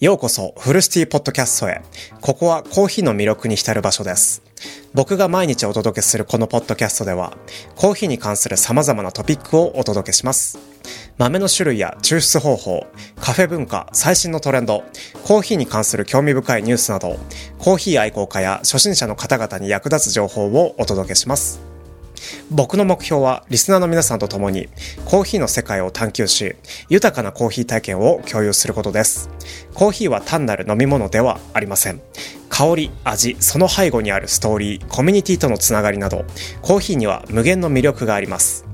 ようこそフルシティポッドキャストへ。ここはコーヒーの魅力に浸る場所です。僕が毎日お届けするこのポッドキャストでは、コーヒーに関する様々なトピックをお届けします。豆の種類や抽出方法、カフェ文化、最新のトレンド、コーヒーに関する興味深いニュースなど、コーヒー愛好家や初心者の方々に役立つ情報をお届けします。僕の目標はリスナーの皆さんと共にコーヒーの世界を探求し、豊かなコーヒー体験を共有することです。コーヒーは単なる飲み物ではありません。香り、味、その背後にあるストーリー、コミュニティとのつながりなど、コーヒーには無限の魅力があります。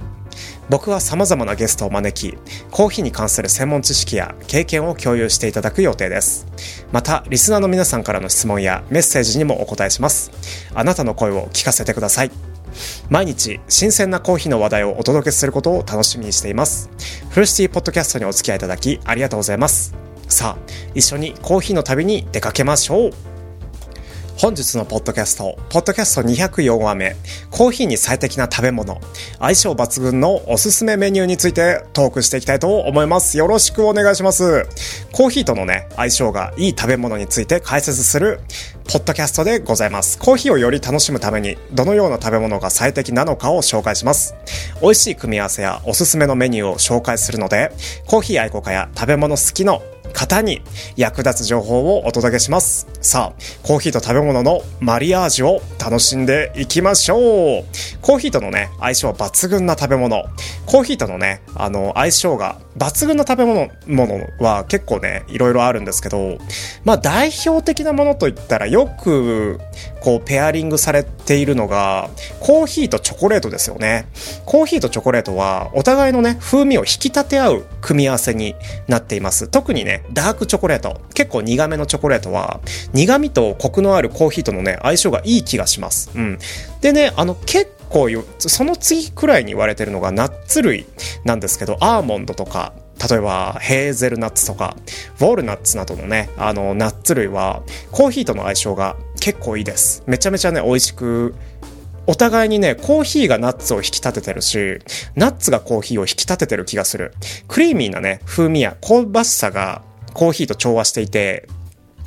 僕は様々なゲストを招き、コーヒーに関する専門知識や経験を共有していただく予定です。また、リスナーの皆さんからの質問やメッセージにもお答えします。あなたの声を聞かせてください。毎日新鮮なコーヒーの話題をお届けすることを楽しみにしています。フルシティポッドキャストにお付き合いいただきありがとうございます。さあ、一緒にコーヒーの旅に出かけましょう本日のポッドキャスト、ポッドキャスト204話目、コーヒーに最適な食べ物、相性抜群のおすすめメニューについてトークしていきたいと思います。よろしくお願いします。コーヒーとのね、相性がいい食べ物について解説する、ポッドキャストでございます。コーヒーをより楽しむために、どのような食べ物が最適なのかを紹介します。美味しい組み合わせやおすすめのメニューを紹介するので、コーヒー愛好家や食べ物好きの方に役立つ情報をお届けします。さあ、コーヒーと食べ物のマリアージュを楽しんでいきましょう。コーヒーとのね、相性は抜群な食べ物。コーヒーとのね、あの、相性が抜群な食べ物、ものは結構ね、いろいろあるんですけど、まあ代表的なものといったらよく、こう、ペアリングされているのが、コーヒーとチョコレートですよね。コーヒーとチョコレートは、お互いのね、風味を引き立て合う組み合わせになっています。特にね、ダークチョコレート、結構苦めのチョコレートは、苦味とコクのあるコーヒーとのね、相性がいい気がします。うん。でね、あの、結構その次くらいに言われてるのがナッツ類なんですけど、アーモンドとか、例えばヘーゼルナッツとか、ウォールナッツなどのね、あの、ナッツ類は、コーヒーとの相性が結構いいです。めちゃめちゃね、美味しくお互いにね、コーヒーがナッツを引き立ててるし、ナッツがコーヒーを引き立ててる気がする。クリーミーなね、風味や香ばしさがコーヒーと調和していて、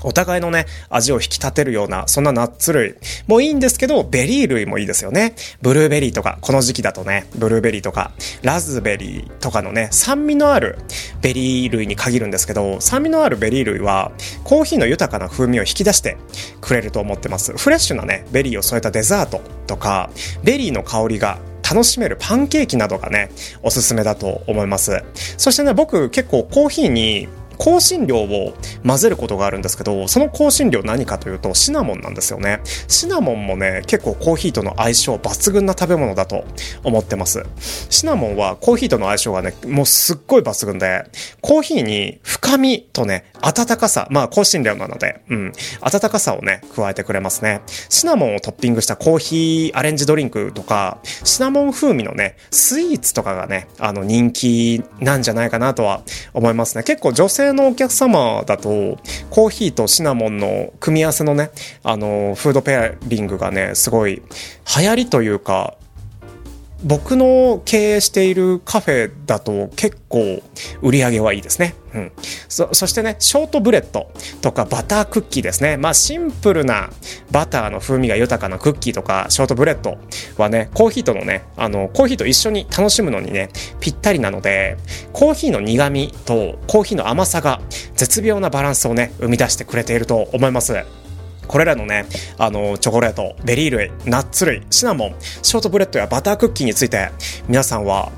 お互いのね、味を引き立てるような、そんなナッツ類もいいんですけど、ベリー類もいいですよね。ブルーベリーとか、この時期だとね、ブルーベリーとか、ラズベリーとかのね、酸味のあるベリー類に限るんですけど、酸味のあるベリー類は、コーヒーの豊かな風味を引き出してくれると思ってます。フレッシュなね、ベリーを添えたデザートとか、ベリーの香りが楽しめるパンケーキなどがね、おすすめだと思います。そしてね、僕結構コーヒーに香辛料を混ぜることがあるんですけど、その香辛料何かというとシナモンなんですよね。シナモンもね、結構コーヒーとの相性抜群な食べ物だと思ってます。シナモンはコーヒーとの相性がね、もうすっごい抜群で、コーヒーに深みとね、温かさ、まあ香辛料なので、うん、温かさをね、加えてくれますね。シナモンをトッピングしたコーヒーアレンジドリンクとか、シナモン風味のね、スイーツとかがね、あの人気なんじゃないかなとは思いますね。結構女性性のお客様だと、コーヒーとシナモンの組み合わせのね、あの、フードペアリングがね、すごい流行りというか、僕の経営しているカフェだと結構売り上げはいいですね。うん。そ、そしてね、ショートブレッドとかバタークッキーですね。まあシンプルなバターの風味が豊かなクッキーとかショートブレッドはね、コーヒーとのね、あの、コーヒーと一緒に楽しむのにね、ぴったりなので、コーヒーの苦味とコーヒーの甘さが絶妙なバランスをね、生み出してくれていると思います。これらのね、あの、チョコレート、ベリー類、ナッツ類、シナモン、ショートブレッドやバタークッキーについて、皆さんは、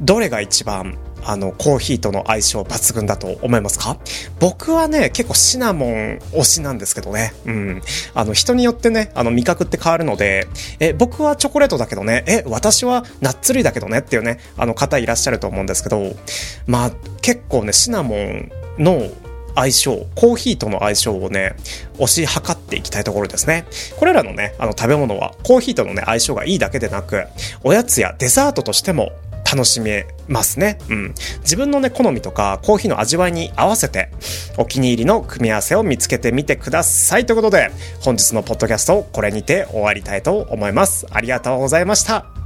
どれが一番あの、コーヒーとの相性抜群だと思いますか？僕はね、結構シナモン推しなんですけどね。うん。あの、人によってね、あの、味覚って変わるので、え、僕はチョコレートだけどね、え、私はナッツ類だけどねっていうね、あの方いらっしゃると思うんですけど、まあ、結構ね、シナモンの相性、コーヒーとの相性をね、推し量っていきたいところですね。これらのね、あの食べ物はコーヒーとのね、相性がいいだけでなく、おやつやデザートとしても楽しめますね。うん。自分のね、好みとか、コーヒーの味わいに合わせて、お気に入りの組み合わせを見つけてみてください。ということで、本日のポッドキャスト、これにて終わりたいと思います。ありがとうございました。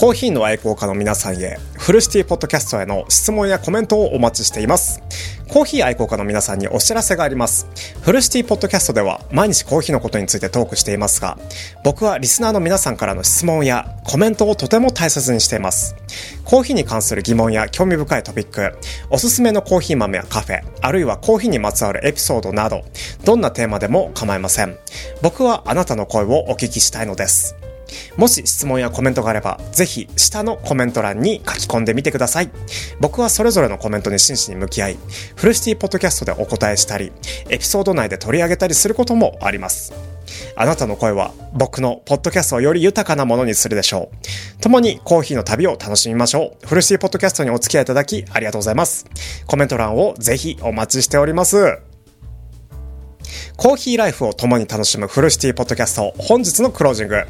コーヒーの愛好家の皆さんへ、フルシティポッドキャストへの質問やコメントをお待ちしています。コーヒー愛好家の皆さんにお知らせがあります。フルシティポッドキャストでは毎日コーヒーのことについてトークしていますが、僕はリスナーの皆さんからの質問やコメントをとても大切にしています。コーヒーに関する疑問や興味深いトピック、おすすめのコーヒー豆やカフェ、あるいはコーヒーにまつわるエピソードなど、どんなテーマでも構いません。僕はあなたの声をお聞きしたいのです。もし質問やコメントがあれば、ぜひ下のコメント欄に書き込んでみてください。僕はそれぞれのコメントに真摯に向き合い、フルシティポッドキャストでお答えしたり、エピソード内で取り上げたりすることもあります。あなたの声は僕のポッドキャストをより豊かなものにするでしょう。共にコーヒーの旅を楽しみましょう。フルシティポッドキャストにお付き合いいただきありがとうございます。コメント欄をぜひお待ちしております。コーヒーライフを共に楽しむフルシティポッドキャスト本日のクロージング。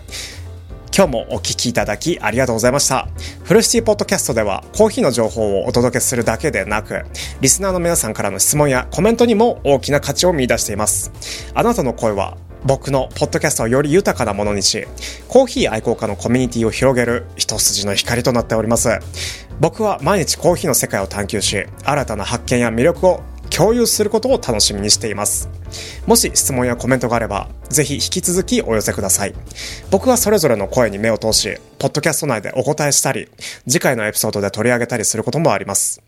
今日もお聞きいただきありがとうございました。フルシティポッドキャストではコーヒーの情報をお届けするだけでなく、リスナーの皆さんからの質問やコメントにも大きな価値を見出しています。あなたの声は僕のポッドキャストをより豊かなものにし、コーヒー愛好家のコミュニティを広げる一筋の光となっております。僕は毎日コーヒーの世界を探求し、新たな発見や魅力を共有することを楽しみにしています。もし質問やコメントがあれば、ぜひ引き続きお寄せください。僕はそれぞれの声に目を通し、ポッドキャスト内でお答えしたり、次回のエピソードで取り上げたりすることもあります。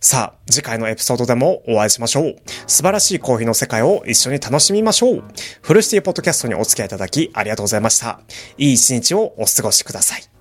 さあ、次回のエピソードでもお会いしましょう。素晴らしいコーヒーの世界を一緒に楽しみましょう。フルシティポッドキャストにお付き合いいただきありがとうございました。いい一日をお過ごしください。